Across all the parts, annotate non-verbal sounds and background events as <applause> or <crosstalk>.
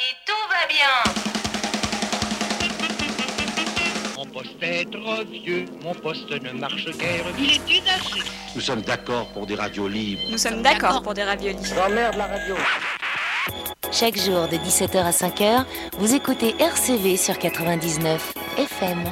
Et tout va bien. Mon poste est trop vieux, mon poste ne marche guère. Il est usagé. Nous sommes d'accord pour des radios libres. Nous sommes d'accord pour des raviolis. J'emmerde la radio. Chaque jour de 17h à 5h, vous écoutez RCV sur 99 FM.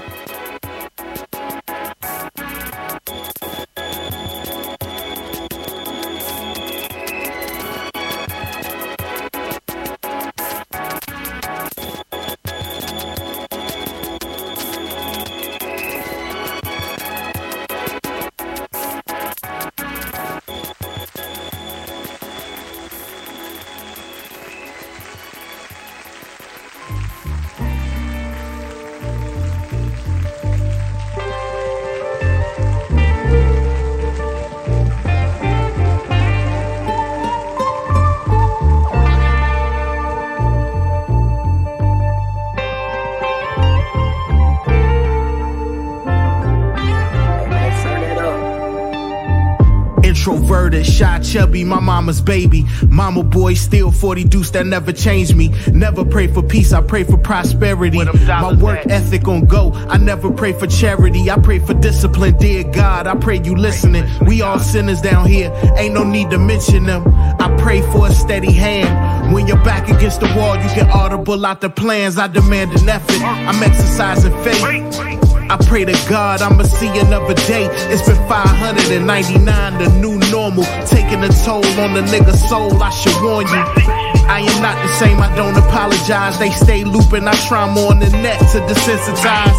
Chubby, my mama's baby. Mama boy, still 40 deuce that never changed me. Never pray for peace, I pray for prosperity. My work at? ethic on go, I never pray for charity. I pray for discipline, dear God. I pray you listening. We all sinners down here, ain't no need to mention them. I pray for a steady hand. When you're back against the wall, you can audible out the plans. I demand an effort. I'm exercising faith. I pray to God I'ma see another day. It's been 599, the new normal. Taking a toll on the nigga's soul, I should warn you. I am not the same, I don't apologize. They stay looping, I try more on the net to desensitize.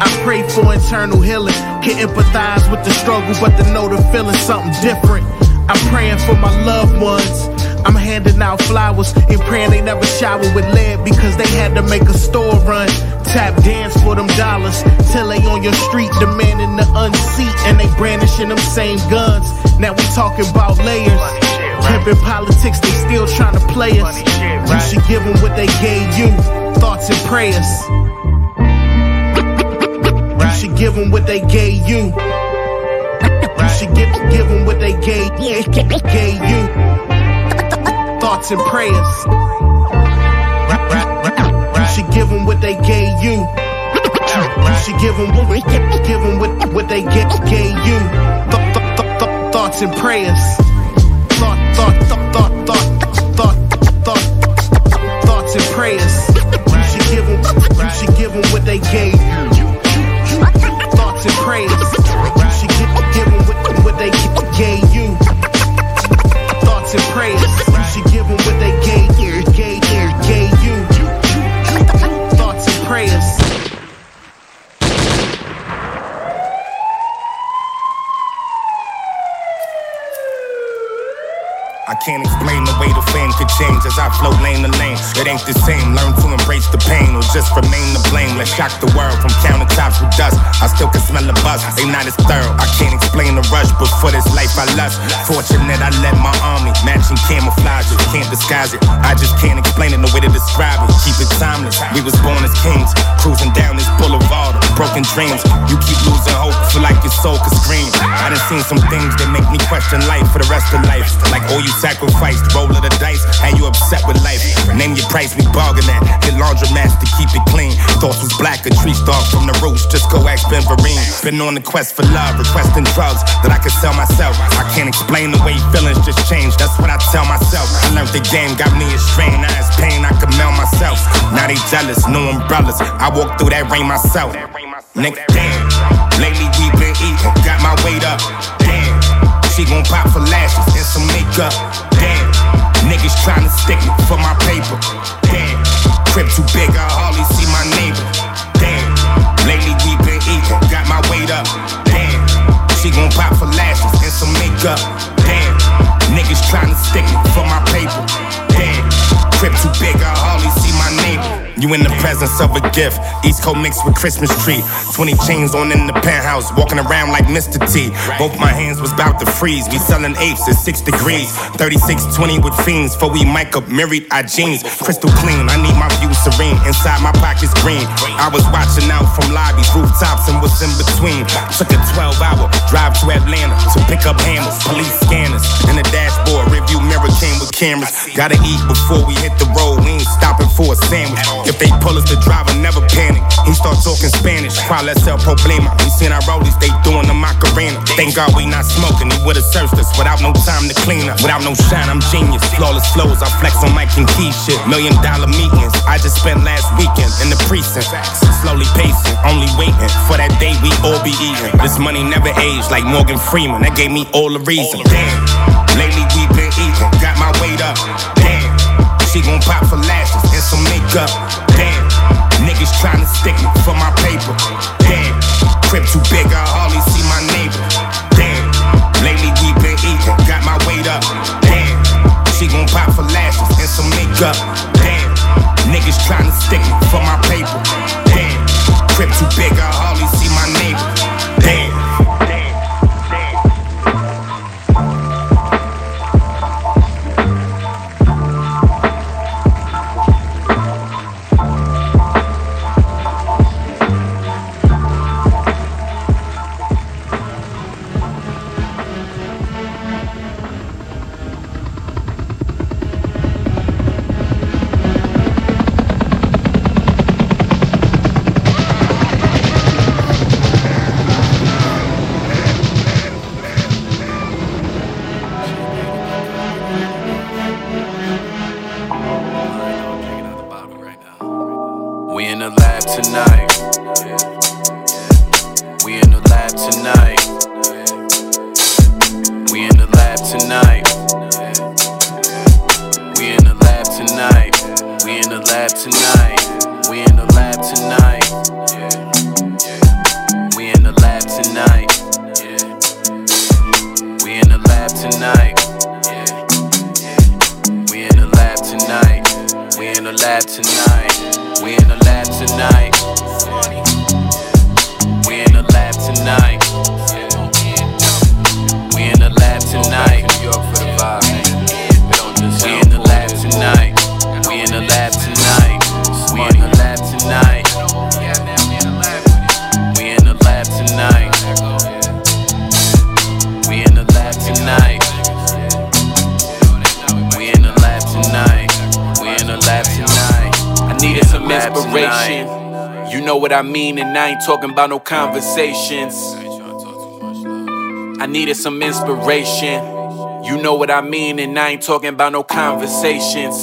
I pray for internal healing, can empathize with the struggle, but to know the feeling something different. I'm praying for my loved ones. I'm handing out flowers and praying they never shower with lead because they had to make a store run. Tap dance for them dollars till they on your street demanding the unseat and they brandishing them same guns. Now we talking about layers. Pimpin' politics, they still trying to play us. You should give them what they gave you. Thoughts and prayers. You should give them what they gave you. You should give, give them what they gave, gave you. Thoughts and prayers. Should give them what they gave you. You should give them, give them what, what they get, gave you. Th- th- th- thoughts and prayers. Thought, thought, thought, thought, thought, thought, thought, thoughts and prayers. You should give them, you should give them what they gave you. Thoughts and prayers. You should give, give them what, what they gave you. Thoughts and prayers. You should give them what they gave you. Can't explain the way the fame could change as I flow lane to lane. It ain't the same. Learn to embrace the pain or just remain the blame. Let's shock the world from countertops with dust. I still can smell the buzz. They not as thorough. I can't explain the rush, but for this life I lust. Fortunate I led my army, matching camouflage. camouflages. Can't disguise it. I just can't explain it. No way to describe it. Keep it timeless. We was born as kings, cruising down this boulevard broken dreams. You keep losing hope, feel like your soul could scream. I done seen some things that make me question life for the rest of life. Like all you sacrificed, roll of the dice, and you upset with life. Name your price, we bargain at. Hit laundromats to keep it clean. Thoughts was black, a tree stalk from the roots. Just go ask Ben Vereen. Been on the quest for love, requesting drugs that I could sell myself. I can't explain the way feelings just change. That's what I tell myself. I learned the game, got me a strain. Now it's pain, I can melt myself. Now they jealous, no umbrellas. I walk through that rain myself. Damn. Lately we been eating, got my weight up. She gon' pop for lashes and some makeup. Damn. Niggas tryna stick me for my paper. Damn. Crib too big, I hardly see my neighbor. Damn. Lately we been eating, got my weight up. Damn. She gon' pop for lashes and some makeup. Damn. Niggas tryna stick me for my paper. Damn. Crib too big, I hardly see my neighbor. You in the presence of a gift. East Coast mixed with Christmas tree. 20 chains on in the penthouse, walking around like Mr. T. Both my hands was about to freeze. We selling apes at six degrees. 3620 with fiends, for we mic up, married our jeans. Crystal clean, I need my view serene. Inside my pockets green. I was watching out from lobbies, rooftops, and what's in between. Took a 12 hour drive to Atlanta to pick up hammers, police scanners, and the dashboard. Review mirror came with cameras. Gotta eat before we hit the road, we ain't stopping for a sandwich. If they pull us, the driver never panic. He start talking Spanish, cual es el problema? We seen our rollies, they doing the Macarena. Thank God we not smoking, he would've searched us without no time to clean up. Without no shine, I'm genius. Flawless flows, I flex on Mike and Key shit. Million dollar meetings, I just spent last weekend in the precinct. Slowly pacing, only waiting for that day we all be eating. This money never aged like Morgan Freeman, that gave me all the reason. Damn, lately we been eating, got my weight up. She gon' pop for lashes and some makeup. Damn, niggas tryna stick me for my paper. Damn, crib too big, I hardly see my neighbor. Damn, lately we been eating, got my weight up. Damn, she gon' pop for lashes and some makeup. Damn, niggas tryna stick me for my paper. Damn, crib too big, I hardly see my neighbor. Ain't talking about no conversations. I needed some inspiration. You know what I mean, and I ain't talking about no conversations.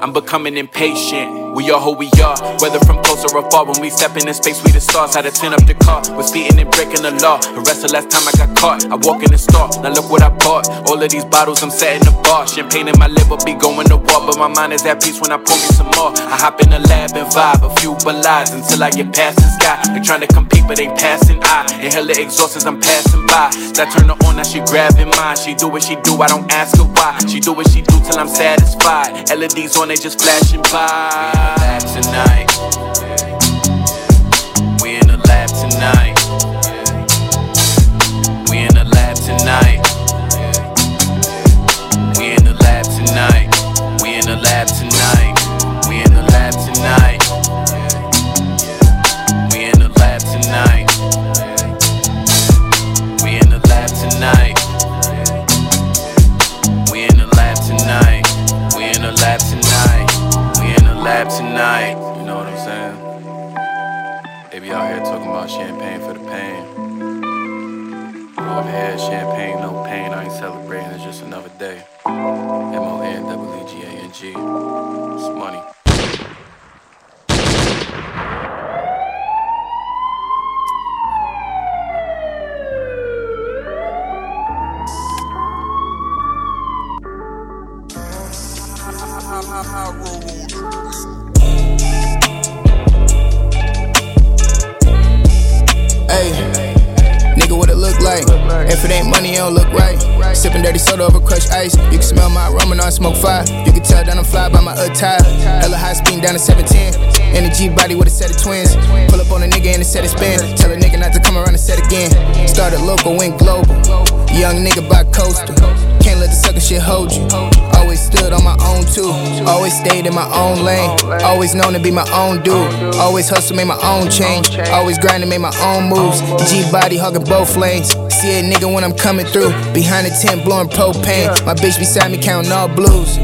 I'm becoming impatient. We are who we are, whether from close or afar. When we step in space, we the stars. Had to turn up the car, was speeding and breaking the law. The rest of last time I got caught, I walk in the store. Now look what I bought. All of these bottles, I'm setting the bar. Champagne in my liver, be going to war. But my mind is at peace when I pour me some more. I hop in the lab and vibe, a few belies until I get past the sky. They trying to compete, but they passing I. Inhale the exhaust as I'm passing by. That turn her on, now she grabbing mine. She do what she do, I don't ask her why. She do what she do till I'm satisfied. LEDs on, they just flashing by. Tonight. Tonight. You know what I'm saying? They be out here talking about champagne for the pain. Over here, champagne, no pain. I ain't celebrating, it's just another day. M O N W G A N G. It's money. If it ain't money, it don't look right. Sipping dirty soda over crushed ice. You can smell my aroma, no, I smoke fire. You can tell that I'm fly by my attire. Hella high speed down to 17. In a G body with a set of twins. Pull up on a nigga and a set of spin. Tell a nigga not to come around and set again. Started local, went global. Young nigga by coastal. The sucker shit hold you. Always stood on my own too. Always stayed in my own lane. Always known to be my own dude. Always hustle, made my own change. Always grinding, made my own moves. G body hugging both lanes. See a nigga when I'm coming through. Behind the tent blowing propane. My bitch beside me counting all blues.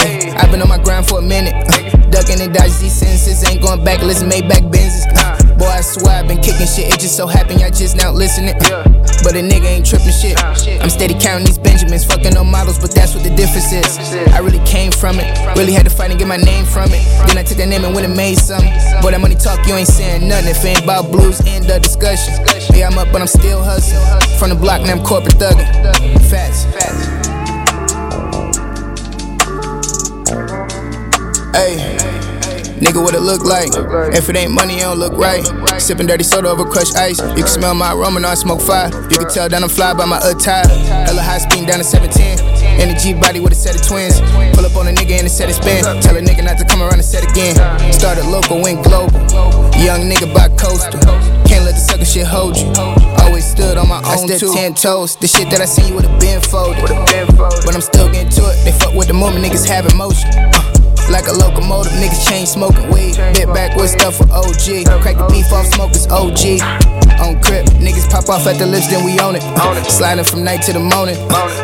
Ay, I've been on my grind for a minute. Uh, ducking and dodging these sentences. Ain't going back, listen, made back Benzes. Uh, boy, I swear I've been kicking shit. It just so happen y'all just now listening. Uh, but a nigga ain't tripping shit. I'm steady counting these Benjamins. Fucking on models, but that's what the difference is. I really came from it. Really had to fight and get my name from it. Then I took that name and went and made something. Boy, that money talk, you ain't saying nothing. If it ain't about blues, end the discussion. Yeah, I'm up, but I'm still hustling. From the block, now I'm corporate thugging. Facts. Hey. Nigga, what it look like? If it ain't money, it don't look right. Sipping dirty soda over crushed ice. You can smell my aroma, now I smoke fire. You can tell that I'm fly by my attire. Hella high speed down to 17. In the G body with a set of twins. Pull up on a nigga and a set of spin. Tell a nigga not to come around and set again. Started local, went global. Young nigga by coastal. Can't let the sucker shit hold you. Always stood on my own I stood ten toes. The shit that I seen you would've been folded. But I'm still getting to it. They fuck with the moment niggas have emotion. Uh. Like a locomotive, niggas chain smoking weed. Bit back with stuff for OG. Crack the beef off smokers, OG. On crip, niggas pop off at the lips, then we own it. Sliding from night to the morning.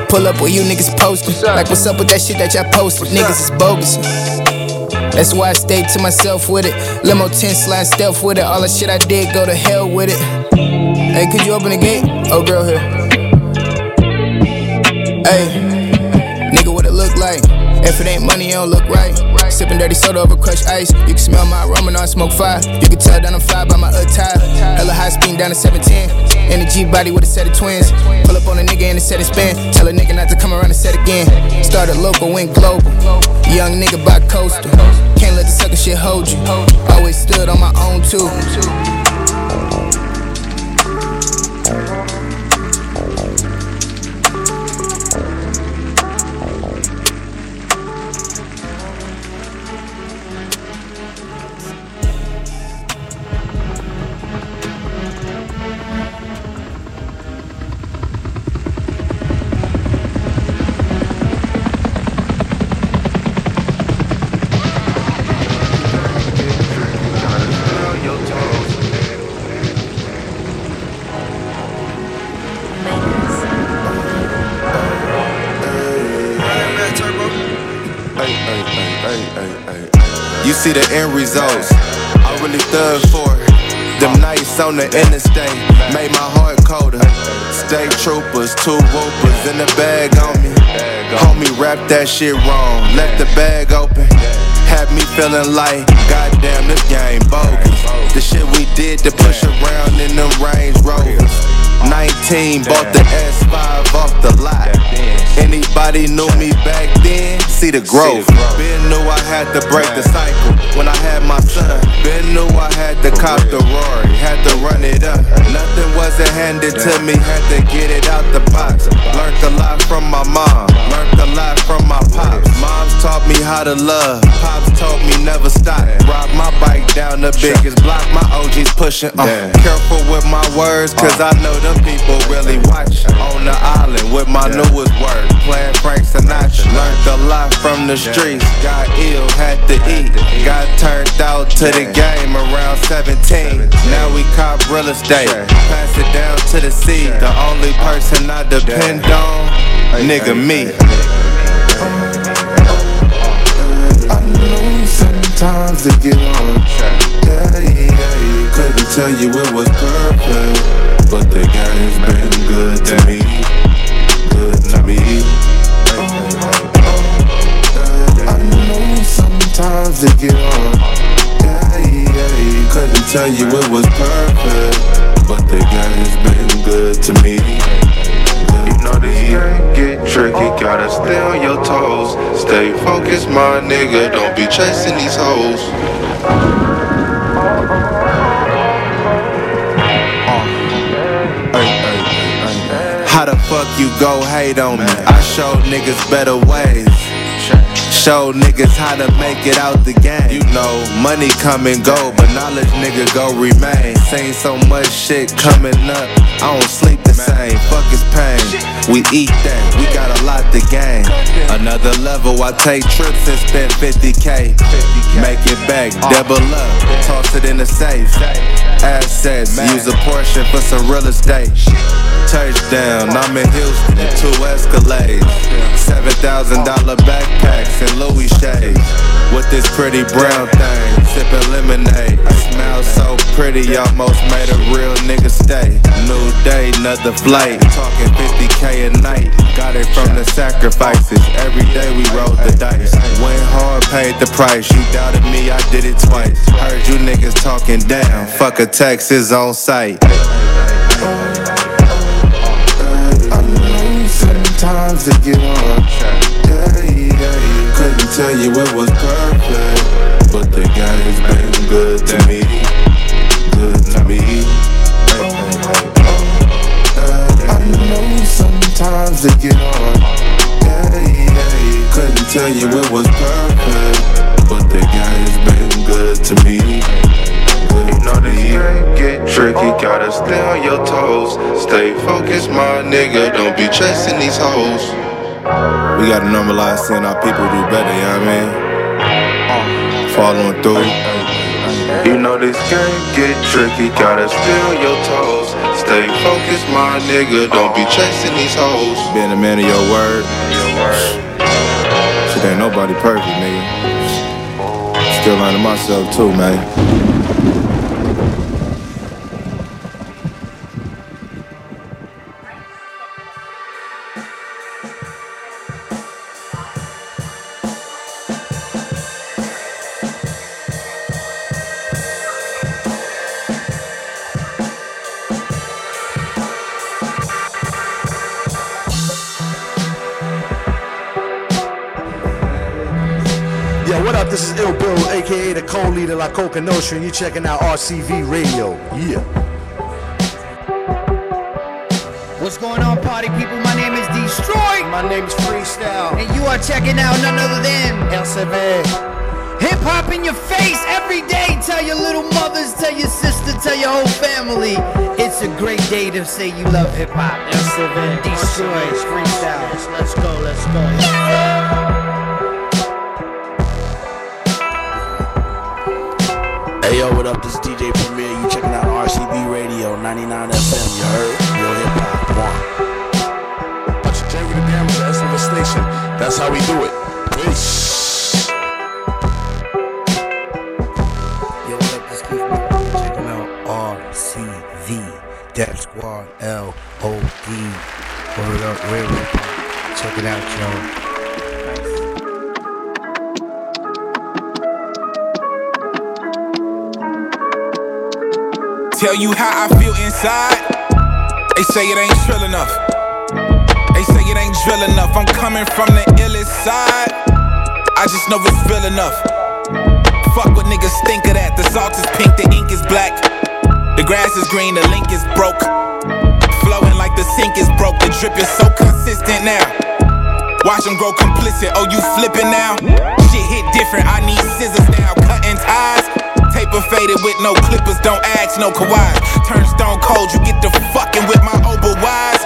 Pull up where you niggas posting. Like, what's up with that shit that y'all posted? Niggas is bogus. That's why I stayed to myself with it. Limo 10 slide stealth with it. All the shit I did, go to hell with it. Hey, could you open the gate? Oh, girl, here. Hey, nigga, what it look like? If it ain't money, it don't look right. Sipping dirty soda over crushed ice. You can smell my aroma, now I smoke fire. You can tell that I'm fly by my attire. Hella high speed down to 17. In the G body with a set of twins. Pull up on a nigga and a set of spin. Tell a nigga not to come around and set again. Started local, went global. Young nigga by coastal. Can't let the sucker shit hold you. Always stood on my own too. Thug for. Them nights on the interstate made my heart colder. State troopers, two whoopers in the bag on me. Homie, wrap that shit wrong. Left the bag open. Had me feeling like, goddamn, this game bogus. The shit we did to push around in them Range Rovers. 19, bought the S5 off the lot. Anybody knew me back then? See the growth. Ben knew I had to break the cycle when I had my son. Ben knew I had to cop the Rory, had to run it up. Nothing wasn't handed to me, had to get it out the box. Learned a lot from my mom, a lot from my pops. Moms taught me how to love, pops told me never stop. Rock my bike down the biggest block, my OG's pushing. Uh, careful with my words, cause I know them people really watch. On the island with my newest word, playing Frank Sinatra. Learned a lot from the streets, got ill, had to eat. Got turned out to the game around 17. Now we cop real estate, pass it down to the sea. The only person I depend on, nigga, me. I know sometimes it get on. Yeah, yeah, couldn't tell you it was perfect, but the game's been good to me, good to me. I know sometimes it get on. Yeah, yeah, couldn't tell you it was perfect, but the game's been good to me. Stay on your toes. Stay focused, my nigga, don't be chasing these hoes. Uh, How the fuck you go hate on me? I show niggas better ways. Show niggas how to make it out the game. You know, money come and go, but knowledge nigga go remain. Seen so much shit coming up, I don't sleep the same. Fuck is pain. We eat that, we got a lot to gain. Another level, I take trips and spend 50k. Make it back, double up, toss it in the safe. Assets, use a portion for some real estate. Touchdown, I'm in Houston, two Escalades. $7,000 backpacks and Louis shades. With this pretty brown thing, sipping lemonade. I smell so pretty, almost made a real nigga stay. New day, another flight. Talking 50k a night. Got it from the sacrifices. Every day we rolled the dice. Went hard, paid the price. You doubted me, I did it twice. Heard you niggas talking down. Fuck a taxes on site. Sometimes it get hard. Yeah, yeah. Couldn't tell you it was perfect, but the guy's been good to me. Good to me. I know sometimes it get hard. Couldn't tell you it was perfect, but the guy's been good to me. You know this game get tricky, gotta stay on your toes. Stay focused, my nigga, don't be chasing these hoes. We gotta normalize seeing our people do better, you know what I mean? Uh. Following through. You know this game get tricky, gotta stay on your toes. Stay focused, my nigga, don't be chasing these hoes. Being a man of your word. Shit ain't nobody perfect, nigga. Still learning myself too, man. Co-leader La Coca Nostra, and you're checking out RCV Radio. Yeah. What's going on, party people? My name is Destroy. My name is Freestyle. And you are checking out none other than LCV. Hip hop in your face every day. Tell your little mothers, tell your sister, tell your whole family. It's a great day to say you love hip hop. LCV. Destroy. Freestyle. Let's go, let's go. Hey yo, what up? This is DJ Premier. You checking out RCV Radio 99 FM. You heard? Real hip hop. One. Bunch of J with the damage of station. That's how we do it. Peace. Yo, what up? This is Keith Checking out RCV. Death Squad L O D. Word up, real hip hop. Check it out, y'all. Tell you how I feel inside. They say it ain't trill enough. They say it ain't drill enough. I'm coming from the illest side. I just know it's real enough. Fuck what niggas think of that. The salt is pink, the ink is black. The grass is green, the link is broke. Flowing like the sink is broke. The drip is so consistent now. Watch them grow complicit. Oh, you flipping now? Shit hit different. I need scissors now. Faded with no clippers, don't ask no kawaii. Turn stone cold, you get the fucking with my oval wise.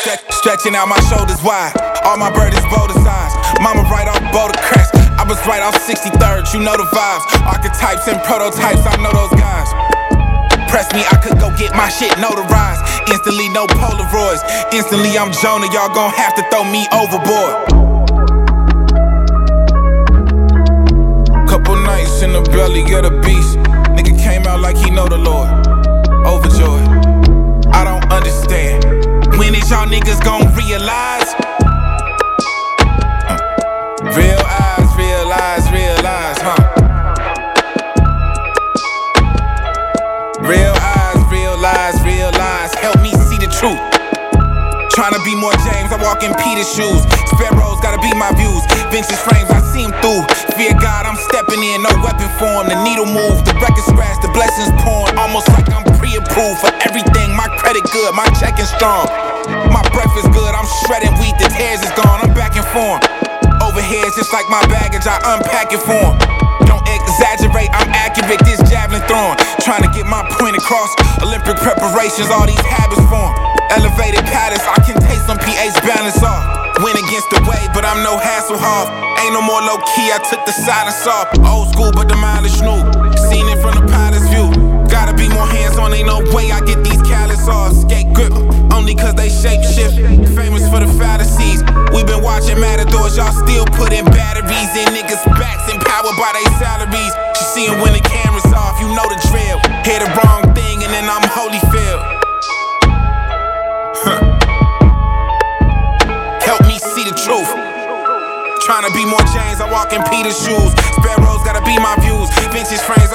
Stretch, stretching out my shoulders wide. All my birdies boulder size. Mama right off Boulder Crest. I was right off 63rd, you know the vibes. Archetypes and prototypes, I know those guys. Press me, I could go get my shit notarized. Instantly, no Polaroids. Instantly, I'm Jonah, y'all gon' have to throw me overboard. Couple nights in the belly of the beast. Like he know the Lord. Overjoyed. I don't understand. When is y'all niggas gon' realize? Uh, real eyes, realize, realize, huh? Trying to be more James, I walk in Peter's shoes. Sparrows gotta be my views. Vintage frames, I see him through. Fear God, I'm stepping in, no weapon form. The needle move, the record scratch, the blessings pouring. Almost like I'm pre approved for everything. My credit good, my check is strong. My breath is good, I'm shredding wheat, the tears is gone. I'm back in form. Over here, it's just like my baggage, I unpack it for him. Don't exaggerate, I'm accurate, this javelin throwing. Trying to get my point across. Olympic preparations, all these habits form. Elevated patterns, I can taste some pH balance off. Went against the wave, but I'm no Hasselhoff. Ain't no more low key, I took the silence off. Old school, but the mileage new. Seen it from the pilot's view. Gotta be more hands on, ain't no way I get these callous off. Skate grip, only cause they shape shift. Famous for the fantasies. we been watching Matadors, y'all still putting batteries in niggas' backs, and empowered by their salaries. You see when the camera's off, you know the drill. Hear the wrong thing, and then I'm Holyfield. Huh. Help me see the truth. Trying to be more James, I walk in Peter's shoes. Sparrows gotta be my views. Vintage frames,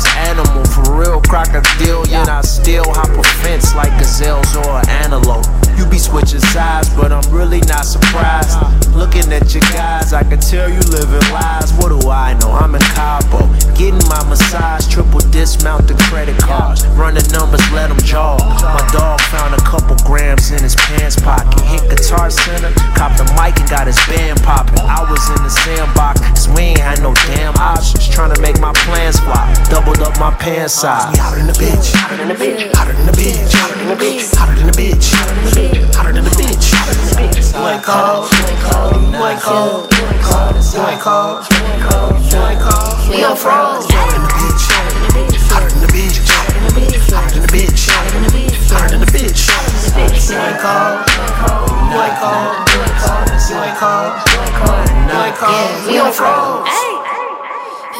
rap sheet is animal, for real crocodile. Yeah, I still hop a fence like gazelles or an antelope. You be switching sides, but I'm really not surprised. Looking at your guys, I can tell you living lies. What do I know? I'm in Cabo, getting my massage, triple dismount the credit cards. Running numbers, let them jaw. My dog found a couple grams in his pants pocket. Hit Guitar Center, copped the mic and got his band popping. I was in the sandbox, cause we ain't had no damn options. Trying to make my plans fly. Doubled up my pants size. Hotter than a bitch. Hotter than a bitch. Hotter than a bitch. Hotter than a bitch. Hotter than a bitch. Hotter than a bitch hotter than a bitch. Ain't cold, you ain't cold, you ain't cold, you ain't cold, you. We on froze. Hotter than a bitch, hotter than a bitch, hotter than a bitch, bitch. You ain't cold, you ain't cold, you ain't cold, you ain't cold, you. We on froze.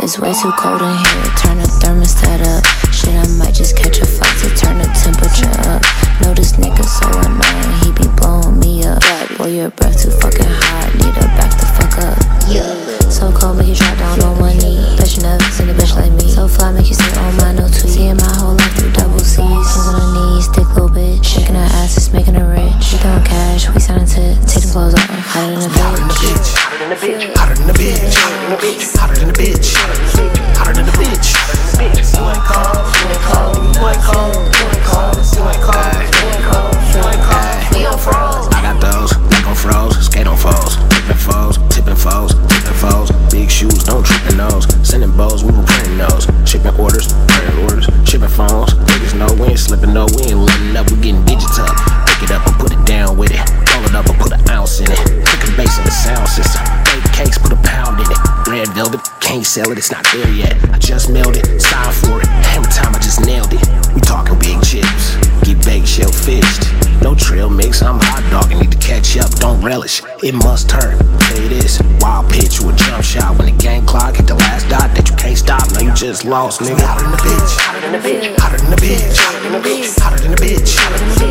It's way too cold in here. Turn the thermostat up. Shit, I might just catch a fight to turn the temperature up. Know this nigga so annoying, he be blowing me up. Boy, your breath too fucking hot, need to back the fuck up. Yeah. So cold, make you drop down on one knee. Bet you never seen a bitch like me. So fly, make you sit on my no tweet. Seeing my whole life through double C's. Hands on her knees, thick little bitch. Shaking her ass, it's making her rich. We throwing cash, we signing to take the clothes off. Hotter than a bitch. Hotter than a bitch. Hotter than a bitch. Hotter than a bitch. Hotter than a bitch. Hotter than the bitch. Hotter than the. You ain't calm. It's not there yet. I just mailed it, signed for it. Every time I just nailed it. We talking big chips, get baked, shell fished. No trail mix, I'm hot dog and need to catch up, don't relish. It must hurt. Say this, wild pitch with a jump shot when the game clock hit the last dot that you can't stop. Now you just lost, nigga. Hotter than a bitch, hotter than a bitch, hotter than a bitch, hotter than a bitch, hotter than a bitch,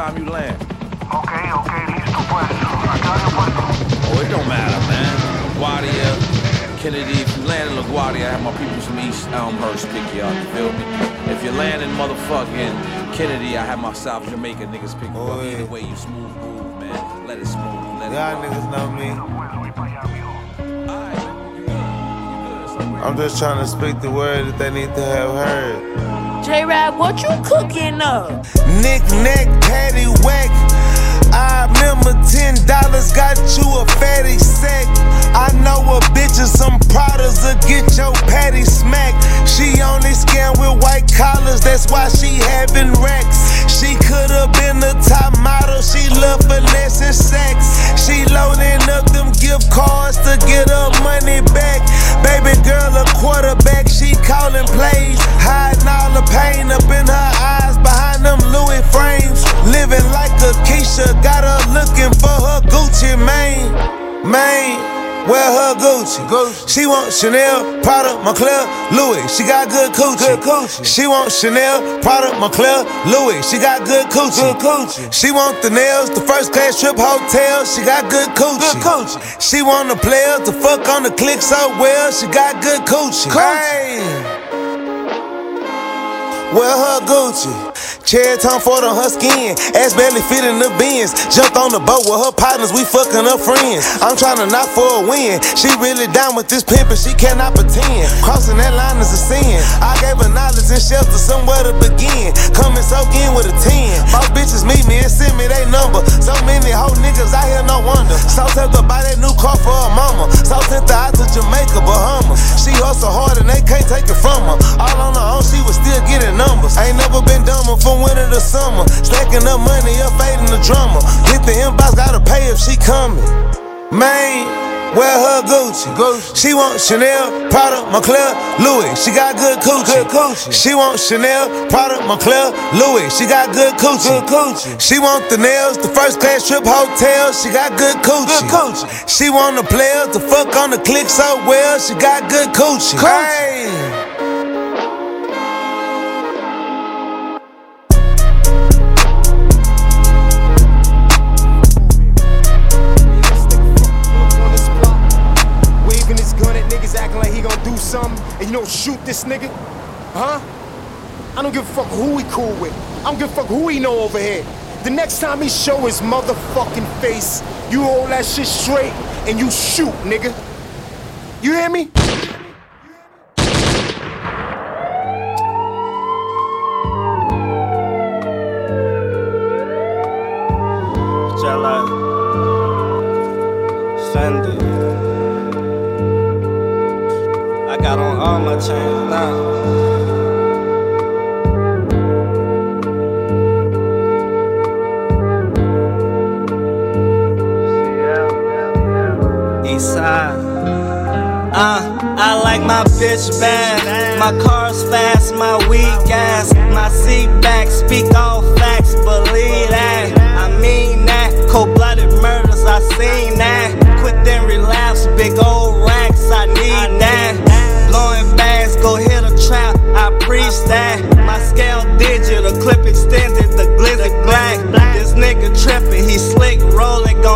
time you land. Okay, okay, listo pues. Acá aeropuerto. Oh, it don't matter, man. LaGuardia, Kennedy. If you land in LaGuardia, I have my people from East Elmhurst pick you up. You feel me? If you land in motherfucking Kennedy, I have my South Jamaica niggas pick you up. Oh, Either way, you smooth move, man. Let it smooth. Let Y'all niggas know me. I'm just trying to speak the word that they need to have heard. J Rap, what you cooking up? Nick, neck, patty, whack. I remember ten dollars got you a fatty sack. I know a bitch and some products will get your patty smacked. She only scam with white collars, that's why she having racks. She could've been the top model, she love finesse and sex. She loading up them gift cards to get her money back. Baby girl, a quarterback, she calling plays. Hiding all the pain up in her eyes behind them Louis frames. Living like a Keisha, got her looking for her Gucci mane. Mane. Wear her Gucci. She want Chanel, Prada, Moncler, Louis. She got good coochie. coochie. She want Chanel, Prada, Moncler, Louis. She got good coochie. coochie. She want the nails, the first class trip hotel. She got good coochie. coochie. She want the players to fuck on the click so well. She got good coochie. coochie. Hey. Wear her Gucci. Cherry Tom Ford on her skin. Ass barely fit in the bins. Jumped on the boat with her partners, we fucking her friends. I'm trying to knock for a win. She really down with this pimpin', she cannot pretend. Crossing that line is a sin. I gave her knowledge and shelter, somewhere to begin. Come and soak in with a 10. Most bitches meet me and send me their number. So many whole niggas out here, no wonder. So tell her buy that new car for her mama. So sent her out to Jamaica, Bahamas. She hustle hard and they can't take it from her. All on her own, she was still getting numbers. Ain't never been dumber from winter to summer. Stacking up money, up fading the drummer. Hit the inbox, gotta pay if she coming. Man, wear her Gucci. Gucci. She want Chanel, Prada, Moncler, Louis. She got good coochie. Good coochie. She want Chanel, Prada, Moncler, Louis. She got good coochie. Good coochie. She want the nails, the first class trip hotel. She got good coochie. Good coochie. She want the players to fuck on the click so well. She got good coochie. coochie. Hey. You don't shoot this nigga? Huh? I don't give a fuck who he cool with. I don't give a fuck who he know over here. The next time he show his motherfucking face, you hold that shit straight and you shoot, nigga. You hear me?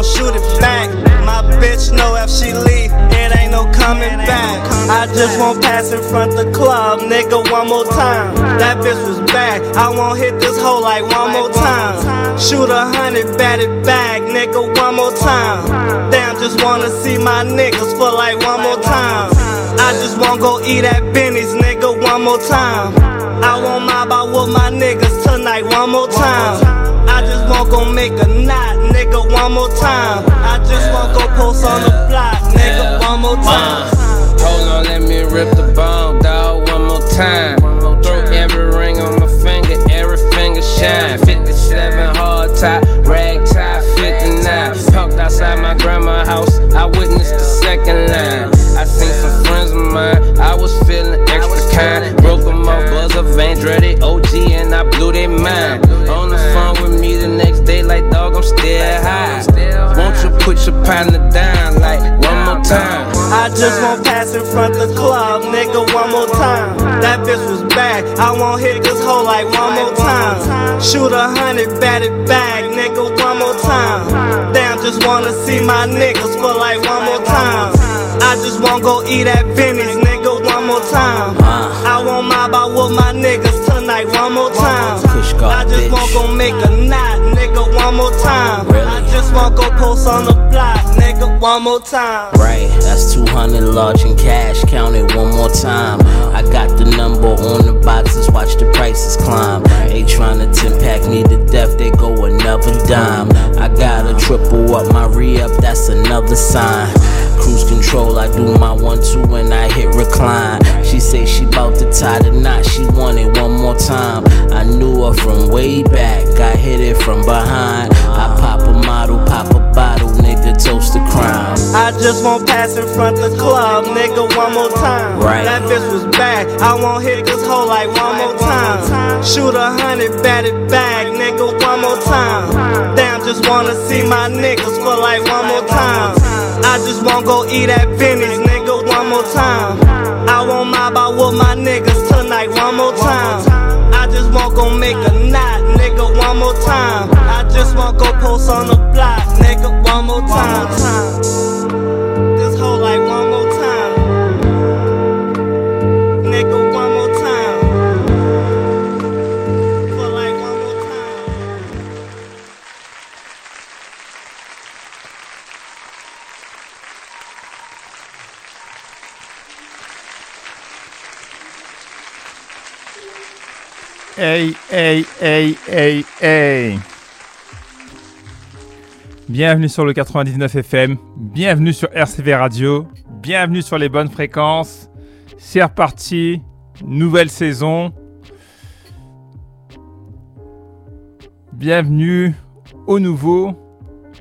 Gon' shoot it back. My bitch know if she leave, it ain't no coming back. I just won't pass in front the club, nigga, one more time. That bitch was bad, I won't hit this hoe like one more time. Shoot a hundred, bat it back, nigga, one more time. Damn, just wanna see my niggas for like one more time. I just wanna go eat at Benny's, nigga, one more time. I want mob out with my niggas tonight, one more time. I just wanna go make a knot, nigga, one more time. I just wanna go post on the block, nigga, one more time. Hold on, let me rip the bone, dog, one more time. Throw every ring on my finger, every finger shine. 57 hard top, rag tie, 59. Parked outside my grandma's house, I witnessed the second line. I seen some friends of mine, I was feeling extra kind. Off, Vandretti, OG, and I blew their mind. On the phone with me the next day, like dog, I'm still high. Won't you put your partner down, like one more time? I just won't pass in front the club, nigga, one more time. That bitch was bad, I won't hit this hoe like one more time. Shoot a hundred, bat it back, nigga, one more time. Damn, just wanna see my niggas for like one more time. I just wanna go eat at nigga, one more time. I want mob out with my niggas tonight, one more time. I just wanna go make a knot, nigga, one more time. I just wanna go post on the block, nigga, one more time. Right, that's 200 large in cash, count it one more time. I got the number on the boxes, watch the prices climb. They tryna 10 pack me to death, they go another dime. I gotta triple up my re up, that's another sign. Cruise control, I do my one two when I hit recline. She say she bout to tie the knot, she want it one more time. I knew her from way back, I hit it from behind. I pop a model, pop a bottle, toast crime. I just won't pass in front the club, nigga, one more time. Right. That bitch was bad, I won't hit this hoe like one more time. Shoot a hundred, bat it back, nigga, one more time. Damn, just wanna see my niggas for like one more time. I just wanna go eat at Venice, nigga, one more time. I won't mob out with my niggas tonight, one more time. I just wanna go make a knot, nigga, one more time. I just wanna go post on the block, nigga, one more time. This whole like one more time. Nigga, one more time. For like one more time. Hey, hey, hey, hey, hey. Bienvenue sur le 99 FM, bienvenue sur RCV Radio, bienvenue sur les bonnes fréquences. C'est reparti, nouvelle saison. Bienvenue aux nouveaux,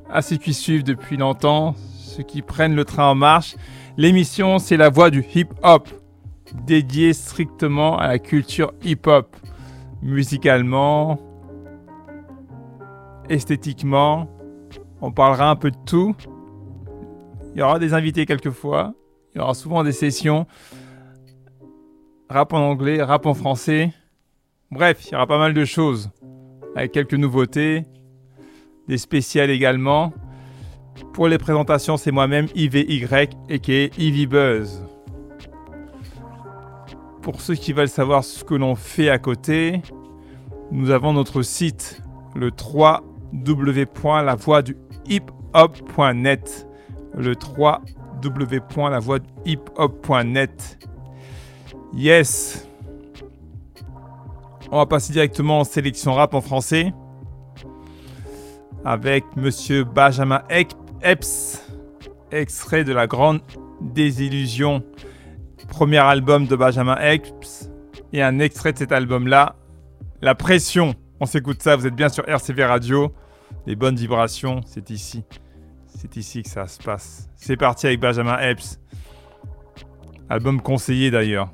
à ceux qui suivent depuis longtemps, ceux qui prennent le train en marche. L'émission, c'est la voix du hip-hop, dédiée strictement à la culture hip-hop musicalement, esthétiquement. On parlera un peu de tout. Il y aura des invités quelquefois. Il y aura souvent des sessions. Rap en anglais, rap en français. Bref, il y aura pas mal de choses. Avec quelques nouveautés. Des spéciales également. Pour les présentations, c'est moi-même IVY, a.k.a. Ivy Buzz. Pour ceux qui veulent savoir ce que l'on fait à côté, nous avons notre site, le 3w.lavoixduhiphop.net. Le 3w.lavoixduhiphop.net. Yes! On va passer directement en sélection rap en français avec monsieur Benjamin Ep- Epps, extrait de la grande désillusion premier album de Benjamin Epps et un extrait de cet album-là, La Pression. On s'écoute ça, vous êtes bien sur RCV Radio. Les bonnes vibrations, c'est ici. C'est ici que ça se passe. C'est parti avec Benjamin Epps. Album conseillé d'ailleurs.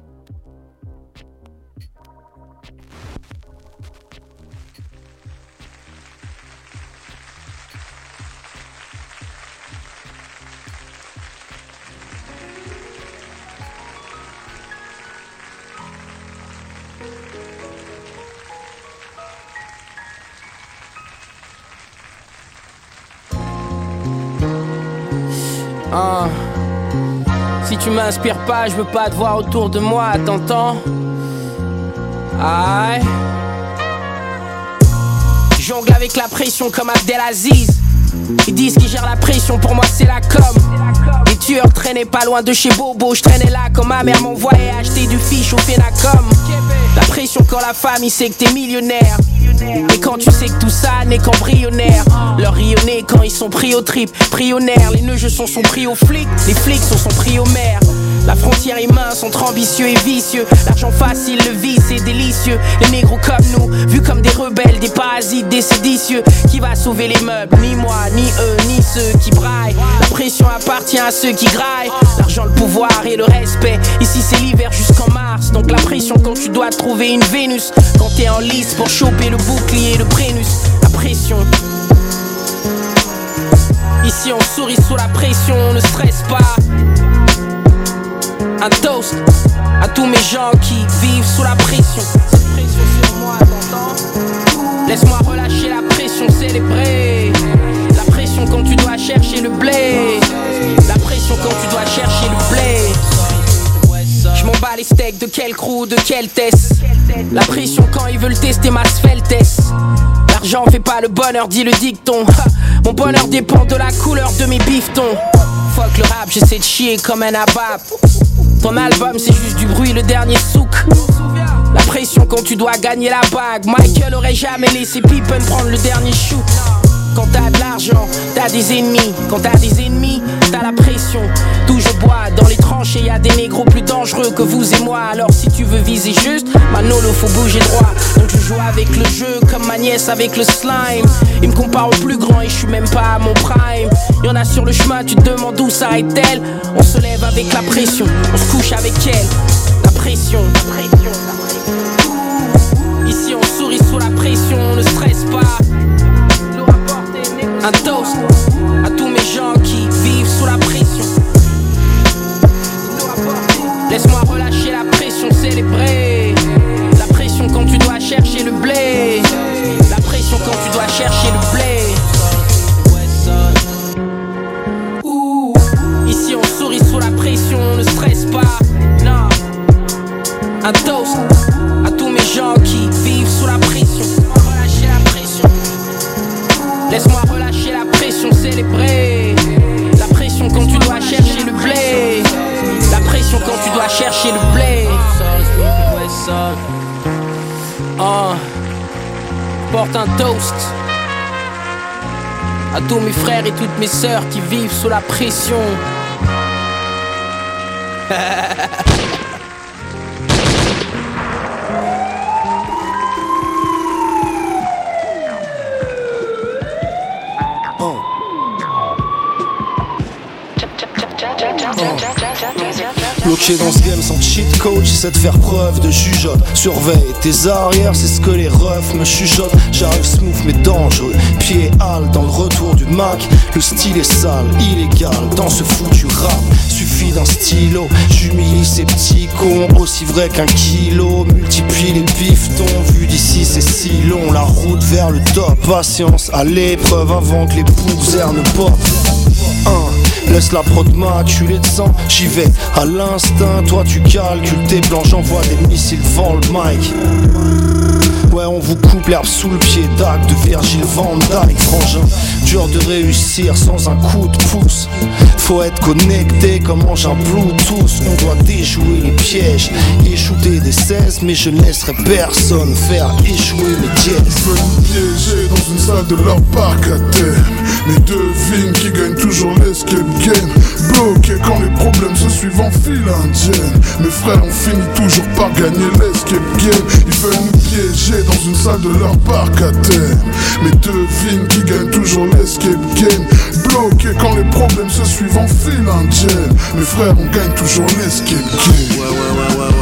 Tu m'inspires pas, je veux pas te voir autour de moi, t'entends? Aïe. Jongle avec la pression comme Abdelaziz. Ils disent qu'ils gèrent la pression, pour moi c'est la com. Les tueurs traînaient pas loin de chez Bobo, je traînais là quand ma mère m'envoyait acheter du fiche au Fénacom. La pression quand la famille sait que t'es millionnaire. Et quand tu sais que tout ça n'est qu'embryonnaire Leur rayonner quand ils sont pris au trip Prionnaire, les nœuds sont, sont pris aux flics Les flics sont, sont pris aux maires la frontière est mince entre ambitieux et vicieux. L'argent facile, le vice est délicieux. Les négros comme nous, vus comme des rebelles Des parasites, des séditieux. Qui va sauver les meubles? Ni moi, ni eux, ni ceux qui braillent. La pression appartient à ceux qui graillent. L'argent, le pouvoir et le respect. Ici c'est l'hiver jusqu'en mars. Donc la pression quand tu dois trouver une Vénus. Quand t'es en lice pour choper le bouclier, le prénus. La pression. Ici on sourit sous la pression, on ne stresse pas un toast à tous mes gens qui vivent sous la pression. Cette pression sur moi, t'entends Laisse-moi relâcher la pression, célébrer. La pression quand tu dois chercher le blé. La pression quand tu dois chercher le blé. Je m'en bats les steaks, de quel crew, de quel test? La pression quand ils veulent tester ma sveltesse L'argent fait pas le bonheur, dit le dicton Mon bonheur dépend de la couleur de mes bifetons Fuck le rap, j'essaie de chier comme un abap Ton album c'est juste du bruit, le dernier souk. La pression quand tu dois gagner la bague. Michael aurait jamais laissé Pippen prendre le dernier shoot quand t'as de l'argent, t'as des ennemis. Quand t'as des ennemis, t'as la pression. D'où je bois, dans les tranchées, y a des négros plus dangereux que vous et moi. Alors si tu veux viser juste, Manolo faut bouger droit. Donc je joue avec le jeu comme ma nièce avec le slime. Il me compare au plus grand et je suis même pas à mon prime. Y'en a sur le chemin, tu te demandes où s'arrête-t-elle. On se lève avec la pression, on se couche avec elle. La pression, la pression, la pression. Ici on sourit sous la pression, on ne stresse pas. Un toast à tous mes gens qui vivent sous la pression. Laisse-moi relâcher la pression, célébrer. La pression quand tu dois chercher le blé. La pression quand tu dois chercher le blé j'apporte un toast à tous mes frères et toutes mes sœurs qui vivent sous la pression. <laughs> Bloqué dans ce game sans cheat code, j'essaie de faire preuve de jugeote. Surveille tes arrières, c'est ce que les refs me chuchotent. J'arrive smooth mais dangereux, pied hal dans le retour du Mac. Le style est sale, illégal dans ce foutu rap. Suffit d'un stylo, j'humilie ces petits cons. Aussi vrai qu'un kilo, multiplie les piftons. Vu d'ici c'est si long, la route vers le top. Patience à l'épreuve avant que les poussières ne portent. Laisse la prod maculer de sang, j'y vais à l'instinct. Toi tu calcules tes plans, j'envoie des missiles devant le mic. Ouais, on vous coupe l'herbe sous le pied d'acte de Virgile Van Dyke, frangin. Dur de réussir sans un coup de pouce. Faut être connecté comme mange un Bluetooth. On doit déjouer les pièges, échouer des 16, mais je ne laisserai personne faire échouer les dièses. nous piéger dans une salle de leur parc à thème Mais devine qui gagne toujours l'escape game Bloqué quand les problèmes se suivent en file indienne Mes frères on finit toujours par gagner l'escape game Ils veulent nous piéger dans une salle de leur parc à thème Mais devine qui gagne toujours l'escape game. Bloqué quand les problèmes se suivent en file indienne Mes frères on gagne toujours l'escape game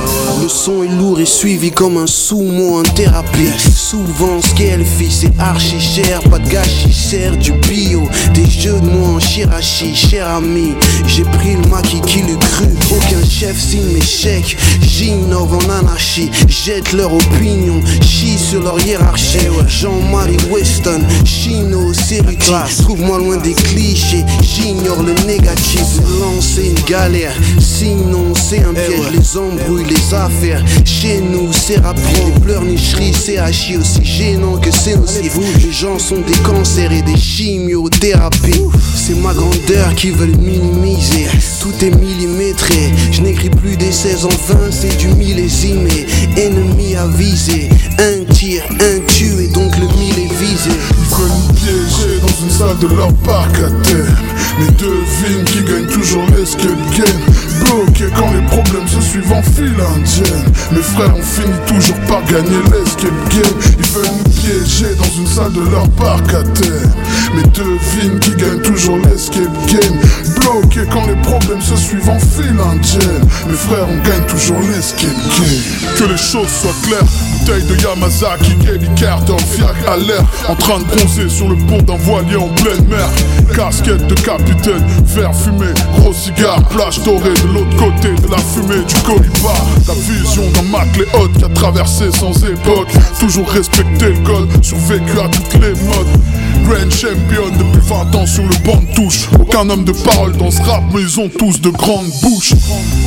Le son est lourd et suivi comme un sous-mot en thérapie. Souvent, ce qu'elle fait, c'est archi cher. Pas de gâchis, cher du bio. Des jeux de mots en chirachi, cher ami. J'ai pris le maquis qui le cru. Aucun chef signe mes chèques. J'innove en anarchie. Jette leur opinion. Chie sur leur hiérarchie. Jean-Marie Weston, Chino, Ceruti. Trouve-moi loin des clichés. J'ignore le négatif. Lancer une galère. Sinon, c'est un piège. Les embrouilles, les affaires. Chez nous, c'est rapide. Les pleurnicheries, c'est hachis aussi gênant que c'est nocif. Les gens sont des cancers et des chimiothérapies. C'est ma grandeur qui veulent minimiser. Tout est millimétré. Je n'écris plus des 16 en 20, c'est du millésimé. Ennemi avisé. Un tir, un tué, donc le est Ils veulent nous piéger dans une salle de leur parc à thème Mais devine qui gagne toujours l'escape game. Bloqué quand les problèmes se suivent en file indienne. Mes frères on finit toujours par gagner l'escape game. Ils veulent nous piéger dans une salle de leur parc à thème Mais devine qui gagne toujours l'escape game. Bloqué quand les problèmes se suivent en file indienne. Mes frères on gagne toujours l'escape game Que les choses soient claires. Bouteille de Yamazaki, Kelly Carter, fiacre à l'air. En train de bronzer sur le pont d'un voilier en pleine mer. Casquette de capitaine, verre fumé, gros cigare, plage dorée de l'autre côté de la fumée du colibar La vision d'un Mac les hautes qui a traversé sans époque. Toujours respecté le code, survécu à toutes les modes Grand champion depuis 20 ans sur le banc de touche. Aucun homme de parole dans ce rap mais ils ont tous de grandes bouches.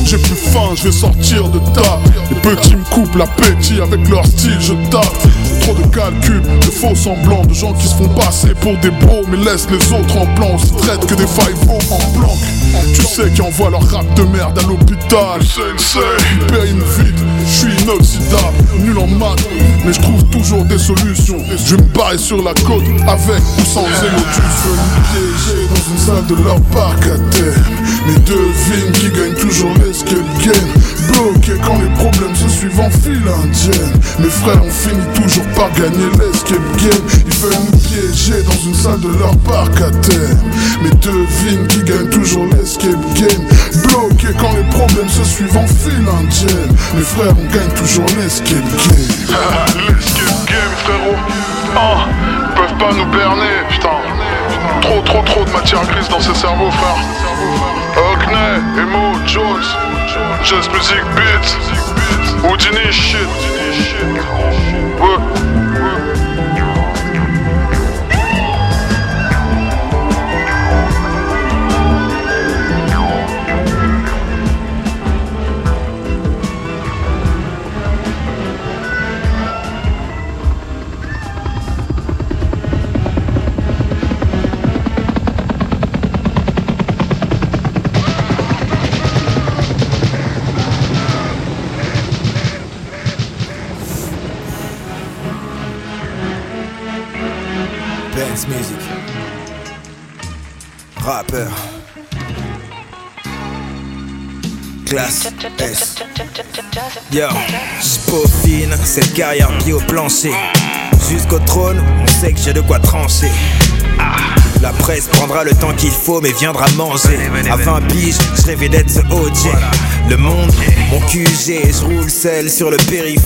J'ai plus faim, je vais sortir de table Les petits me coupent l'appétit avec leur style, je tape. Trop de calculs, de faux semblants De gens qui se font passer pour des bros Mais laissent les autres en plan, on se que des failles en blanc Tu sais qui envoient leur rap de merde à l'hôpital. Payent une vite, je suis inoxydable Nul en maths, mais je trouve toujours des solutions. Je me barre sur la côte avec ou sans élocution piégés dans une salle de leur parc à thème Mais devine qui gagne toujours l'escape game Bloqué quand les problèmes se suivent en file indienne. Mes frères on finit toujours par gagner l'escape game. Ils veulent nous piéger dans une salle de leur parc à thème Mais devine qui gagne toujours l'escape game. Bloqué quand les problèmes se suivent en file indienne. Mes frères on gagne toujours l'escape game. <laughs> L'escape game frérot. Ah, ils peuvent pas nous berner, putain. Trop trop trop de matière grise dans ces cerveaux frère. Hockney, Emo, Jones Just music beats. Houdini shit. Work. Work. Dance Classe S. Yo, j'peaufine cette carrière pied au plancher. Jusqu'au trône, on sait que j'ai de quoi trancher. La presse prendra le temps qu'il faut, mais viendra manger. À 20 piges, je rêvais d'être ce OJ. Le monde, mon QG, je roule seul sur le périph.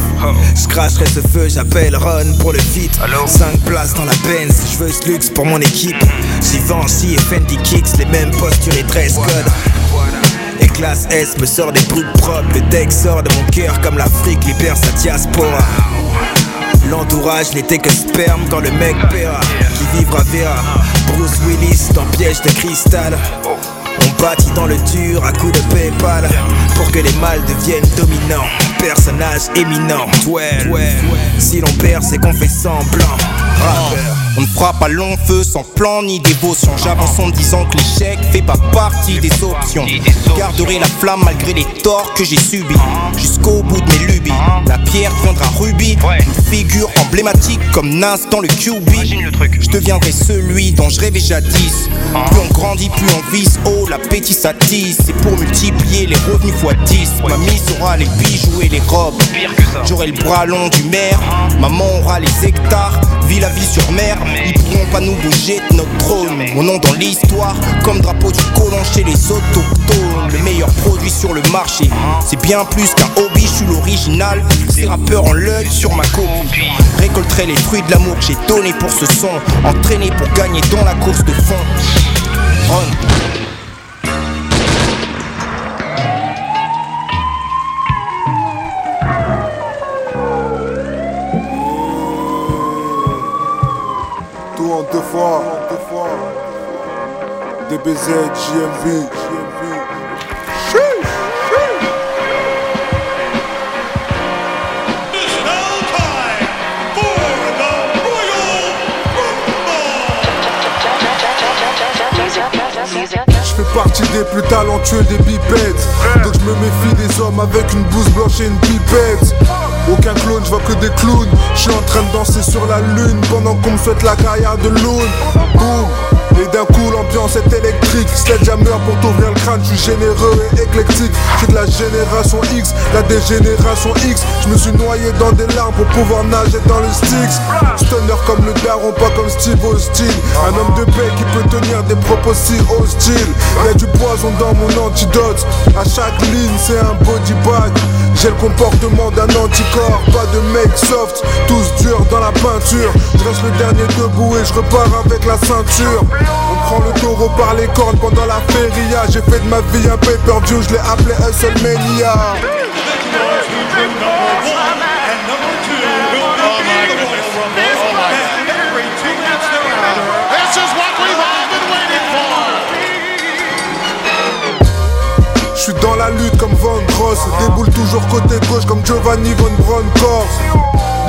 Je cracherai ce feu, j'appelle Ron pour le feat. 5 places dans la Benz, je veux ce luxe pour mon équipe. Givenchy et Fendi Kicks, les mêmes postures et dress code. Et classe S me sort des bruits propres, le deck sort de mon cœur comme l'Afrique libère sa diaspora. L'entourage n'était que sperme quand le mec paiera Qui vivra verra. Bruce Willis dans piège de cristal. On bâtit dans le dur à coups de Paypal. Pour que les mâles deviennent dominants. Personnage éminent. 12 Si l'on perd c'est qu'on fait semblant On ne fera pas long feu sans plan ni dévotion. J'avance en disant que l'échec fait pas partie des options. Garderai la flamme malgré les torts que j'ai subis. Jusqu'au bout de mes lubies. La pierre viendra rubis. Une figure emblématique comme Nas dans le QB. Je deviendrai celui dont je rêvais jadis. Plus on grandit, plus on vise haut. L'appétit s'attise. C'est pour multiplier les revenus x 10. Ma mise aura les bijoux et les robes. J'aurai le bras long du maire. Maman aura les hectares. Vie la vie sur mer. Ils pourront pas nous bouger de notre trône. Mon nom dans l'histoire, comme drapeau du colon chez les autochtones. Le meilleur produit sur le marché. C'est bien plus qu'un hobby, je suis l'original. Ces rappeurs en l'œil sur ma copie. Récolterai les fruits de l'amour que j'ai donné pour ce son. Entraîné pour gagner dans la course de fond. Run. En deux fois. DBZ, JMV. Je fais partie des plus talentueux des bipettes Donc je me méfie des hommes avec une blouse blanche et une pipette Aucun clone, je vois que des clowns. Je suis en train de danser sur la lune Pendant qu'on me souhaite la carrière de Loon. Boum. Et d'un coup l'ambiance est électrique. Sledgehammer pour t'ouvrir le crâne, je suis généreux et éclectique. Je suis de la génération X, la dégénération X. Je me suis noyé dans des larmes pour pouvoir nager dans le Styx. Stunner comme le daron, pas comme Steve Austin. Un homme de paix qui peut tenir des propos si hostiles. Y'a du poison dans mon antidote. À chaque ligne c'est un body bag. J'ai le comportement d'un anticorps Pas de mec soft, tous durs dans la peinture. Je reste le dernier debout et je repars avec la ceinture. On prend le taureau par les cornes pendant la feria. J'ai fait de ma vie un pay-per-view, je l'ai appelé Hustlemania. Je suis dans la lutte comme Von Déboule toujours côté gauche comme Giovanni Von Bronckhorst.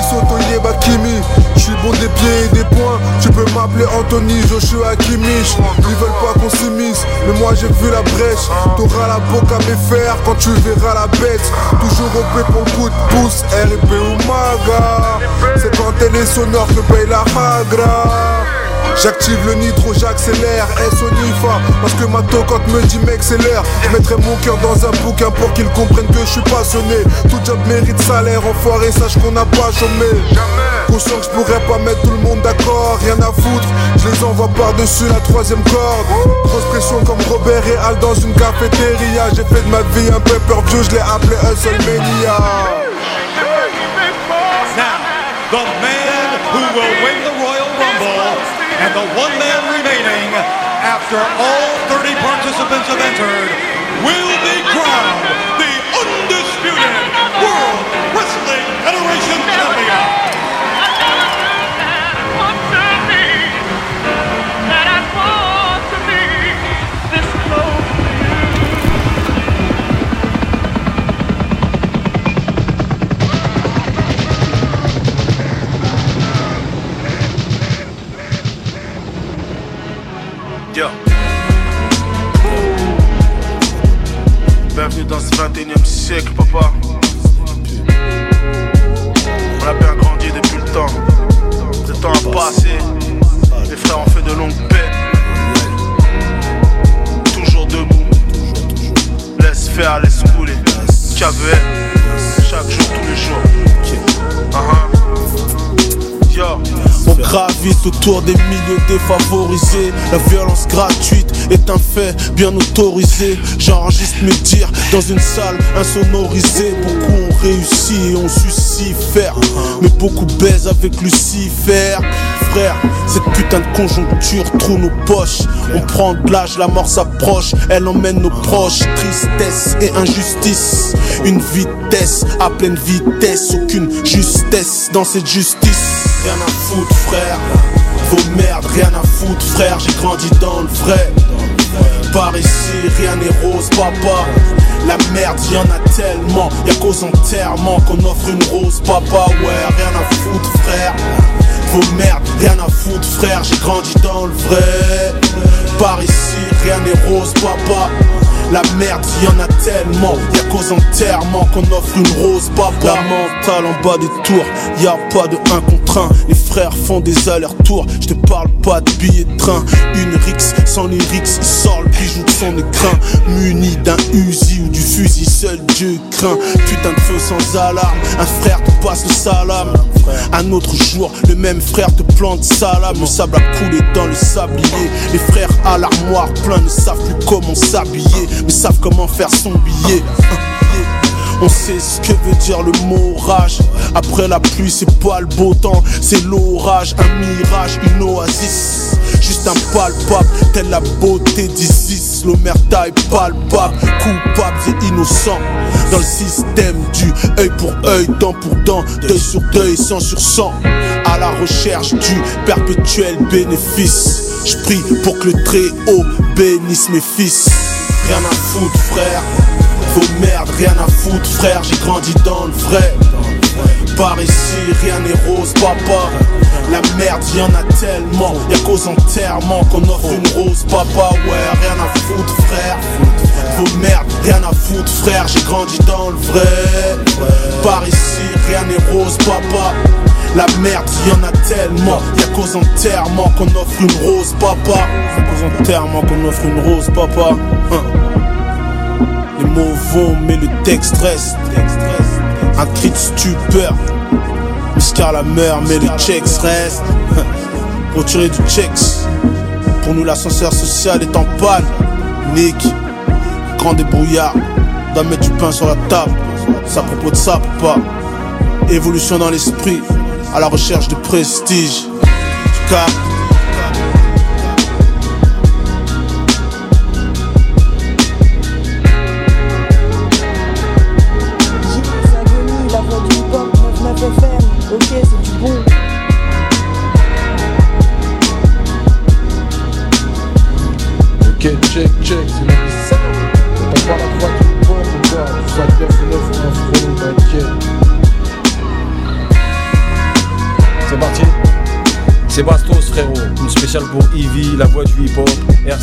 Soto Bakimi. Je suis bon des pieds et des poings. Tu peux m'appeler Anthony Joshua Kimmich Ils veulent pas qu'on s'immisce Mais moi j'ai vu la brèche. T'auras la boca à mes fers Quand tu verras la bête. Toujours OP pour le coup de pouce RP ou Maga. C'est quand elle est sonore que paye la Hagra J'active le nitro, j'accélère, S au Nifa Parce que ma tocotte me dit mec c'est l'heure. Je mettrai mon cœur dans un bouquin pour qu'ils comprennent que je suis passionné. Tout job mérite salaire, enfoiré, sache qu'on n'a pas chômé. Conscient que je pourrais pas mettre tout le monde d'accord, rien à foutre. Je les envoie par-dessus la troisième corde. Grosse pression comme Robert et Al dans une cafétéria. J'ai fait de ma vie un peu peur Dieu, je l'ai appelé Hustlemania Now, the man who will win the Royal Rumble and the one man remaining after all 30 participants have entered will be crowned the undisputed World Wrestling Federation champion. bienvenue dans ce 21 e siècle, papa. On a bien grandi depuis le temps. Le temps a passé. Les frères ont fait de longues peines. Toujours debout. Laisse faire, laisse couler. Cavet, chaque jour, tous les jours. Ah, ah. On gravite autour des milieux défavorisés. La violence gratuite est un fait bien autorisé. J'enregistre mes tirs dans une salle insonorisée. Beaucoup ont réussi et ont su s'y faire. Mais beaucoup baisent avec Lucifer. Frère, cette putain de conjoncture trouve nos poches. On prend de l'âge, la mort s'approche. Elle emmène nos proches. Tristesse et injustice. Une vitesse à pleine vitesse. Aucune justesse dans cette justice. Rien à foutre, frère. Vos merdes, rien à foutre, frère. J'ai grandi dans le vrai. Par ici, rien n'est rose, papa. La merde, y en a tellement. Y'a qu'aux enterrements qu'on offre une rose, papa. Ouais, rien à foutre, frère. Vos merdes, rien à foutre, frère. J'ai grandi dans le vrai. Par ici, rien n'est rose, papa. La merde, y en a tellement. Y'a qu'aux enterrements qu'on offre une rose, papa. La mentale en bas des tours, y a pas de 1 contre 1. Les frères font des allers-retours. Je te parle pas de billets de train. Une rix sans il sort le bijou de son écrin. Muni d'un Uzi ou du fusil, seul Dieu craint. Putain de feu sans alarme. Un frère te passe le salam. Un autre jour, le même frère te plante salam. Le sable a coulé dans le sablier. Les frères à l'armoire plein ne savent plus comment s'habiller, mais savent comment faire son billet. On sait ce que veut dire le mot orage. Après la pluie, c'est pas le beau temps, c'est l'orage. Un mirage, une oasis. Juste un palpable, telle la beauté d'Isis. L'omerta est palpable, coupable et innocent. Dans le système du œil pour œil, dent pour dent, deuil sur deuil, sang sur sang. À la recherche du perpétuel bénéfice. Je prie pour que le très haut bénisse mes fils. Rien à foutre, frère. Vos merdes, rien à foutre, frère. J'ai grandi dans le vrai. Par ici, rien n'est rose, papa. La merde, y en a tellement. Y'a qu'aux enterrements qu'on offre une rose, papa. Ouais, rien à foutre, frère. Vos merdes, rien à foutre, frère. J'ai grandi dans le vrai. Par ici, rien n'est rose, papa. La merde, y en a tellement. Y'a qu'aux enterrements qu'on offre une rose, papa. Qu'aux enterrements qu'on offre une rose, papa. Hein. Les mots vont, mais le texte reste. Un cri de stupeur. Muscar la meurt, mais le checks reste. Pour tirer du checks. Pour nous, l'ascenseur social est en panne. Nick, grand débrouillard. Doit mettre du pain sur la table. À propos de ça, papa. Évolution dans l'esprit. À la recherche de prestige. Tu captes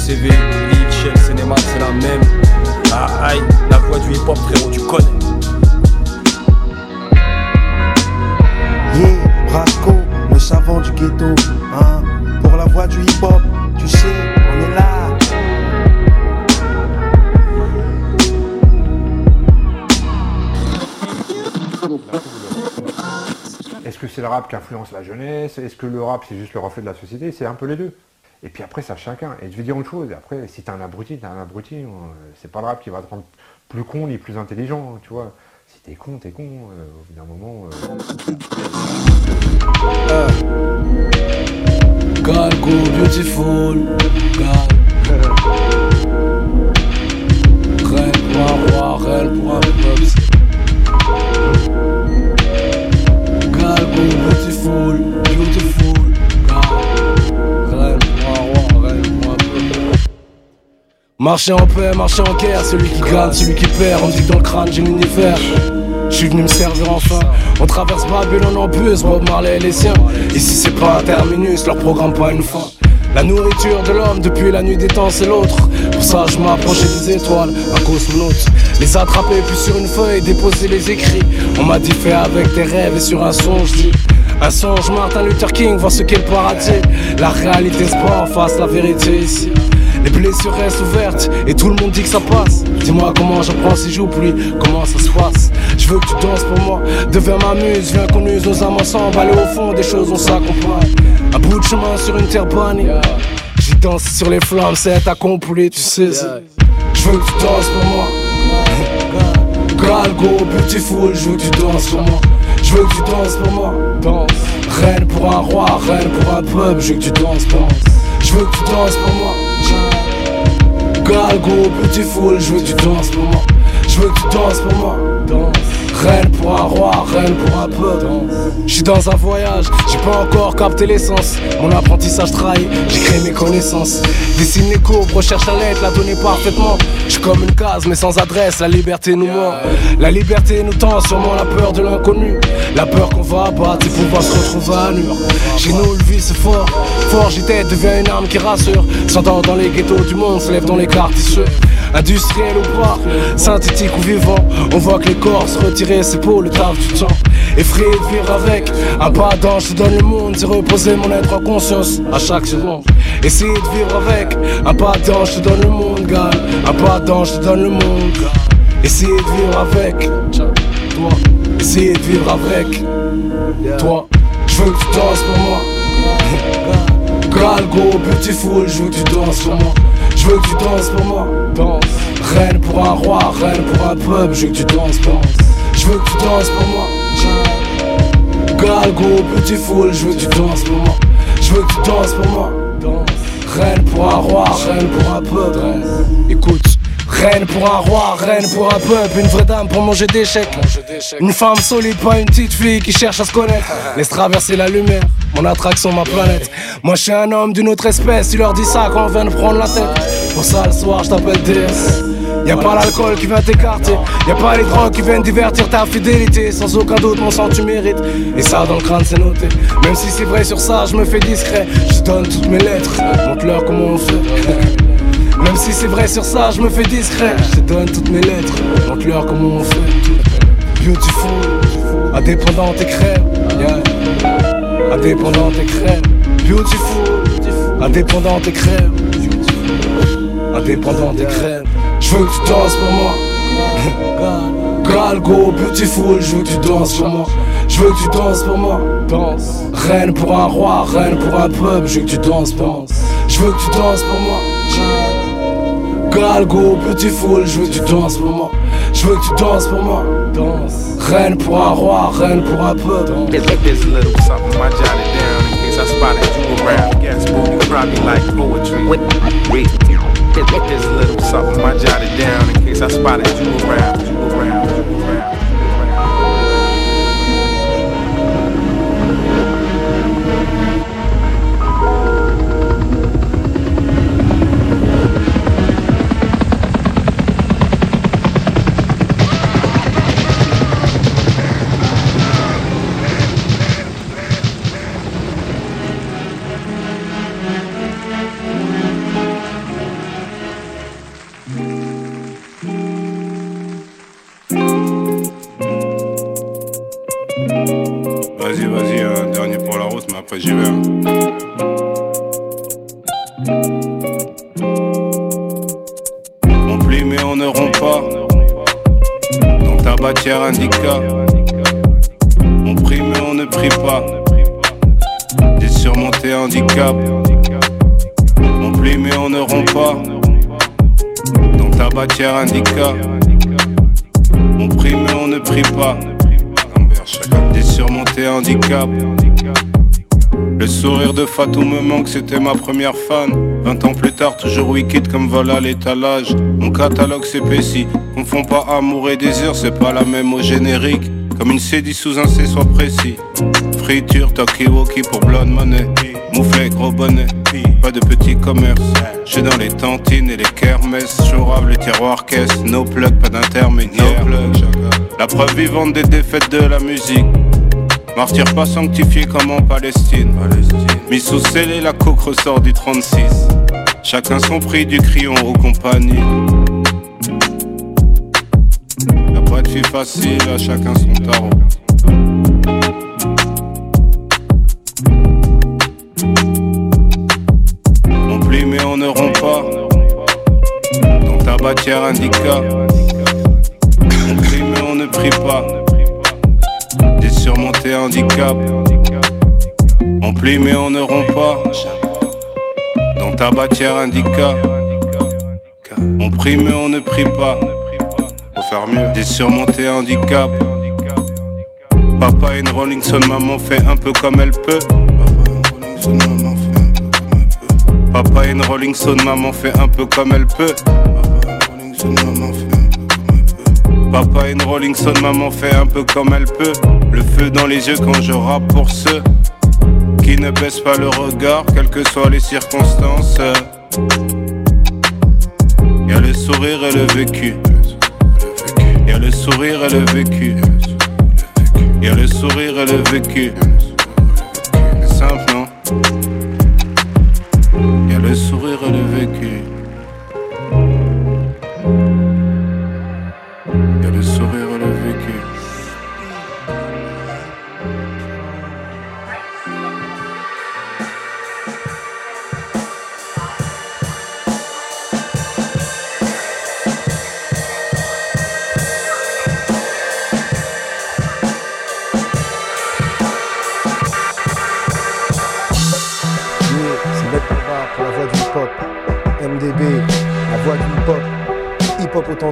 RCV, Lick, Shell, Cinéma, c'est la même. Ah aïe, la voix du hip-hop frérot, tu connais. Yeah, Brasco, le savant du ghetto, hein. Pour la voix du hip-hop, tu sais, on est là. Est-ce que c'est le rap qui influence la jeunesse? Est-ce que le rap c'est juste le reflet de la société? C'est un peu les deux. Et puis après, ça chacun. Et je vais dire une chose, après, si t'es un abruti, t'es un abruti. euh, C'est pas le rap qui va te rendre plus con ni plus intelligent, hein, tu vois. Si t'es con, t'es con. euh, au bout d'un moment. euh, go beautiful, God. Marcher en paix, marcher en guerre, celui qui gagne, celui qui perd, on dit dans le crâne j'ai l'univers. Je suis venu me servir enfin. On traverse Babylone en bus, Bob Marley et les siens. Ici c'est pas un terminus, leur programme pas une fin. La nourriture de l'homme depuis la nuit des temps c'est l'autre. Pour ça je m'approchais des étoiles, un cosmonaute. Les attraper puis sur une feuille, déposer les écrits. On m'a dit fais avec tes rêves et sur un son je dis. Un songe Martin Luther King, voir ce qu'est le paradis. La réalité se en face, la vérité ici. Les blessures restent ouvertes et tout le monde dit que ça passe. Dis-moi comment j'apprends si j'oublie, comment ça se passe. Je veux que tu danses pour moi, devient m'amuse, viens qu'on use nos âmes ensemble. Aller au fond des choses, on s'accompagne. Un bout de chemin sur une terre bannie. J'y danse sur les flammes, c'est accompli, tu sais. Je veux que tu danses pour moi. Galgo, beautiful, je veux que tu danses pour moi. Je veux que tu danses pour moi. Danse. Reine pour un roi, reine pour un peuple, je veux que tu danses, danse. Je veux que tu danses pour moi. Galgo, beautiful, je veux que tu danses pour moi. Je veux que tu danses pour moi. Danse. Reine pour un roi, reine pour un peuple. Je suis dans un voyage, j'ai pas encore capté l'essence. Mon apprentissage trahi, j'ai créé mes connaissances. Dessine les courbes, recherche la lettre, la donner parfaitement. Je suis comme une case, mais sans adresse, la liberté nous ment. La liberté nous tend sûrement la peur de l'inconnu. La peur qu'on va abattre et pouvoir se retrouver à nu. Chez nous, le vice c'est fort. Fort, j'étais devient une arme qui rassure. S'entend dans les ghettos du monde, se lève dans les quartiers. Industriel ou pas, synthétique ou vivant, on voit que les corps se retirer, c'est pour le taf du temps. Effrayé de vivre avec, un pas d'ange te donne le monde, c'est reposer mon être en conscience à chaque seconde. Essayer de vivre avec, un pas d'ange te donne le monde, gars. Un pas d'ange te donne le monde, Essayer de vivre avec, toi. Essayer de vivre avec, toi. Je veux que tu danses pour moi. <laughs> Galgo, beautiful, je veux que tu danses pour moi. Je veux que tu danses pour moi. Danse. Reine pour un roi, reine pour un peuple, je veux que tu danses moi. Je veux que tu danses pour moi. Galgo, beautiful, je veux que tu danses pour moi. Je veux que tu danses pour moi. Danse. Reine pour un roi, reine pour un peuple. Écoute. Reine pour un roi, reine pour un peuple, une vraie dame pour manger d'échecs. Une femme solide, pas une petite fille qui cherche à se connaître. <laughs> Laisse traverser la lumière, mon attraction, ma planète. Moi je suis un homme d'une autre espèce, tu leur dis ça quand on vient de prendre la tête. Pour ça le soir je t'appelle DS. Y'a pas l'alcool qui vient t'écarter, y'a pas les drogues qui viennent divertir ta fidélité. Sans aucun doute, mon sang tu mérites. Et ça dans le crâne c'est noté. Même si c'est vrai sur ça, je me fais discret. Je donne toutes mes lettres, montre-leur comment on fait. <laughs> Même si c'est vrai sur ça, je me fais discret. Je te donne toutes mes lettres, montre-leur comment on fait. Beautiful, indépendante et crème. Yeah. Indépendante et crème. Beautiful, indépendante et crème. Indépendante et crème. Je veux que tu danses pour moi. <laughs> Galgo, beautiful, je veux que tu danses pour moi. Je veux que tu danses pour moi. Danse. Reine pour un roi, reine pour un peuple, je veux que tu danses pour moi. Je veux que tu danses pour moi. Galgo, beautiful, je veux que tu danses pour moi. Je veux que tu danses pour moi. Danse. Reine pour un roi, reine pour un peuple. There's a little something I jotted down in case I spotted you around. Guess boo, you probably like poetry. Wait, wait. There's a little something I jotted down in case I spotted. You around. Un handicap. Le sourire de Fatou me manque, c'était ma première fan. 20 ans plus tard, toujours wicked comme vol à l'étalage. Mon catalogue s'épaissit. Confond pas amour et désir, c'est pas la même au générique. Comme une CD sous un C, soit précis. Friture, talkie-walkie pour blonde money. Mouflet, gros bonnet. Pas de petit commerce. J'suis dans les tantines et les kermesses. Chourave, les tiroirs caisse. No plug, pas d'intermédiaire. La preuve vivante des défaites de la musique. Martyr pas sanctifié comme en Palestine. Mis sous scellé, la coque ressort du 36. Chacun son prix du crayon aux compagnies. Y'a pas facile, à chacun son tarot. On plie mais on ne rompt pas. tabatière indica. On prie mais on ne prie pas. Handicap. On plie mais on ne rompt pas. Dans tabatière indica. On prie mais on ne prie pas. Faut faire mieux. J'ai surmonté handicap. Papa une Rolling Stone, maman fait un peu comme elle peut. Papa une Rolling Stone, maman fait un peu comme elle peut. Papa une Rolling Stone, maman fait un peu comme elle peut. Le feu dans les yeux quand je rappe pour ceux qui ne baissent pas le regard, quelles que soient les circonstances. Y'a le sourire et le vécu. Y'a le sourire et le vécu. Y'a le sourire et le vécu.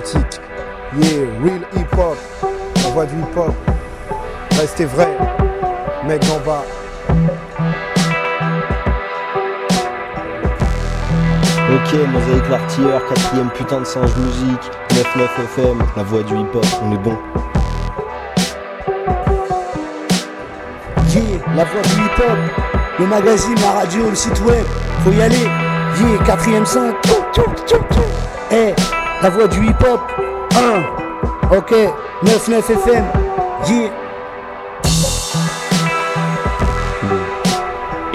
Authentique. Yeah, real hip-hop. La voix du hip-hop. Restez vrai. Mec d'en bas. Ok, Mosaïque l'artilleur, quatrième putain de singe musique, 99 FM, la voix du hip-hop, on est bon. Yeah, la voix du hip-hop, le magazine, la radio, le site web, faut y aller. Yeah, quatrième son. Eh, la voix du hip-hop, 1. Ok, 99 FM. Yeah.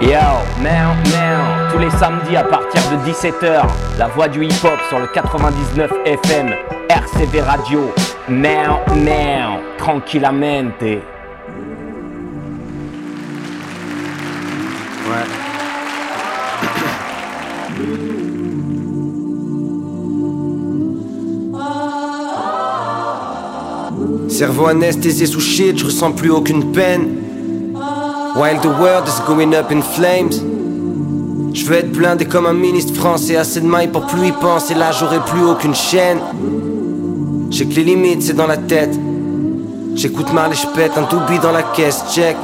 Yo, now, now, tous les samedis à partir de 17h, la voix du hip-hop sur le 99 FM, RCV Radio. Now, now, tranquillamente. Cerveau anesthésié sous shit, je ressens plus aucune peine. While the world is going up in flames. Je veux être blindé comme un ministre français, assez de mailles pour plus y penser, là j'aurai plus aucune chaîne. J'ai que les limites, c'est dans la tête. J'écoute mal et je pète un doobie dans la caisse, check.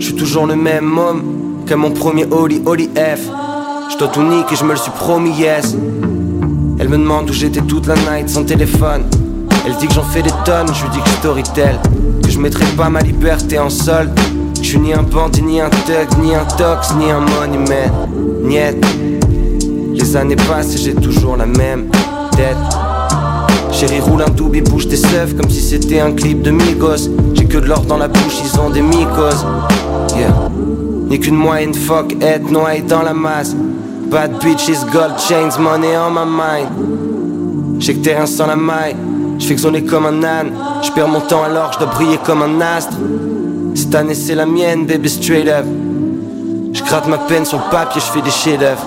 Je suis toujours le même homme que mon premier Oli Oli F. Je dois je me le suis promis, yes. Elle me demande où j'étais toute la night sans téléphone. Elle dit que j'en fais des tonnes, je lui dis que je storytell. Que je mettrai pas ma liberté en solde. Je suis ni un bandit, ni un thug, ni un tox, ni un money man. Niet. Les années passent et j'ai toujours la même tête. Chérie roule un doobie, bouge tes seufs comme si c'était un clip de Migos. J'ai que de l'or dans la bouche, ils ont des mycoses. Yeah. Ni qu'une moyenne fuck, être noyé dans la masse. Bad bitches, gold chains, money on my mind. J'ai que t'es rien sans la maille. Je fais que comme un âne. Je perds mon temps alors je dois briller comme un astre. Cette année c'est la mienne, baby straight up. Je gratte ma peine sur le papier, je fais des chefs-d'œuvre.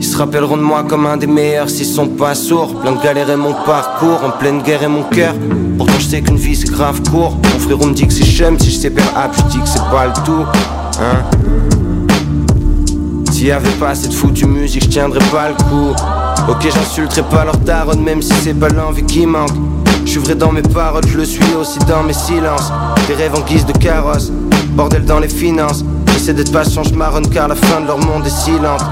Ils se rappelleront de moi comme un des meilleurs s'ils sont pas sourds. Plein de galères et mon parcours, en pleine guerre et mon cœur. Pourtant je sais qu'une vie c'est grave court. Mon frérot me dit que c'est chum, si je sais faire app, je dis que c'est pas le tout. Hein S'il y avait pas cette foutue musique, je tiendrais pas le coup. Ok, j'insulterai pas leur daronne, même si c'est pas l'envie qui manque. Je suis vrai dans mes paroles, je le suis aussi dans mes silences. Des rêves en guise de carrosse, bordel dans les finances. J'essaie d'être patient, je marronne car la fin de leur monde est silente.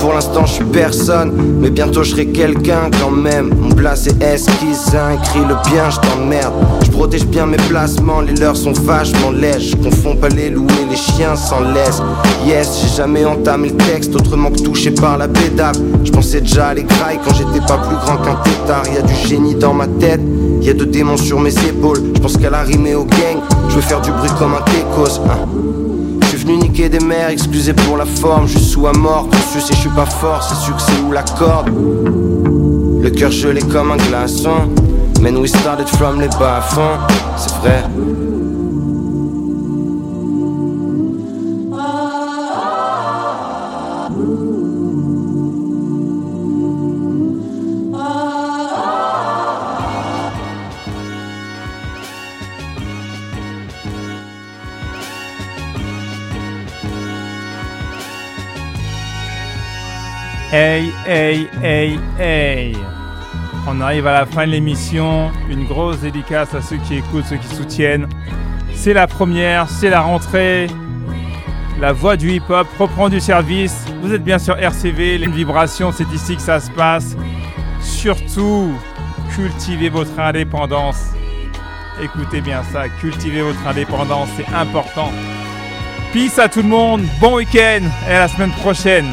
Pour l'instant, je suis personne, mais bientôt je serai quelqu'un quand même. Mon blast c'est esquissin, écrit le bien, je t'emmerde. Je protège bien mes placements, les leurs sont vachement lèches. Je confonds pas les loups les chiens sans laisse. Yes, j'ai jamais entamé le texte autrement que touché par la bédave. Je pensais déjà à les grailles quand j'étais pas plus grand qu'un tétard. Y du génie dans ma tête, y a deux démons sur mes épaules. Je pense qu'elle a rimé au gang, je veux faire du bruit comme un técos. hein. Je des mères, excusez pour la forme, je suis à mort, dessus c'est je suis pas fort, c'est succès ou la corde. Le cœur gelé comme un glaçon, man we started from les bas fonds, c'est vrai. Hey, hey, hey, hey. On arrive à la fin de l'émission. Une grosse dédicace à ceux qui écoutent, ceux qui soutiennent. C'est la première, c'est la rentrée. La voix du hip-hop reprend du service. Vous êtes bien sur RCV, les vibrations, c'est ici que ça se passe. Surtout, cultivez votre indépendance. Écoutez bien ça, cultivez votre indépendance, c'est important. Peace à tout le monde, bon week-end et à la semaine prochaine.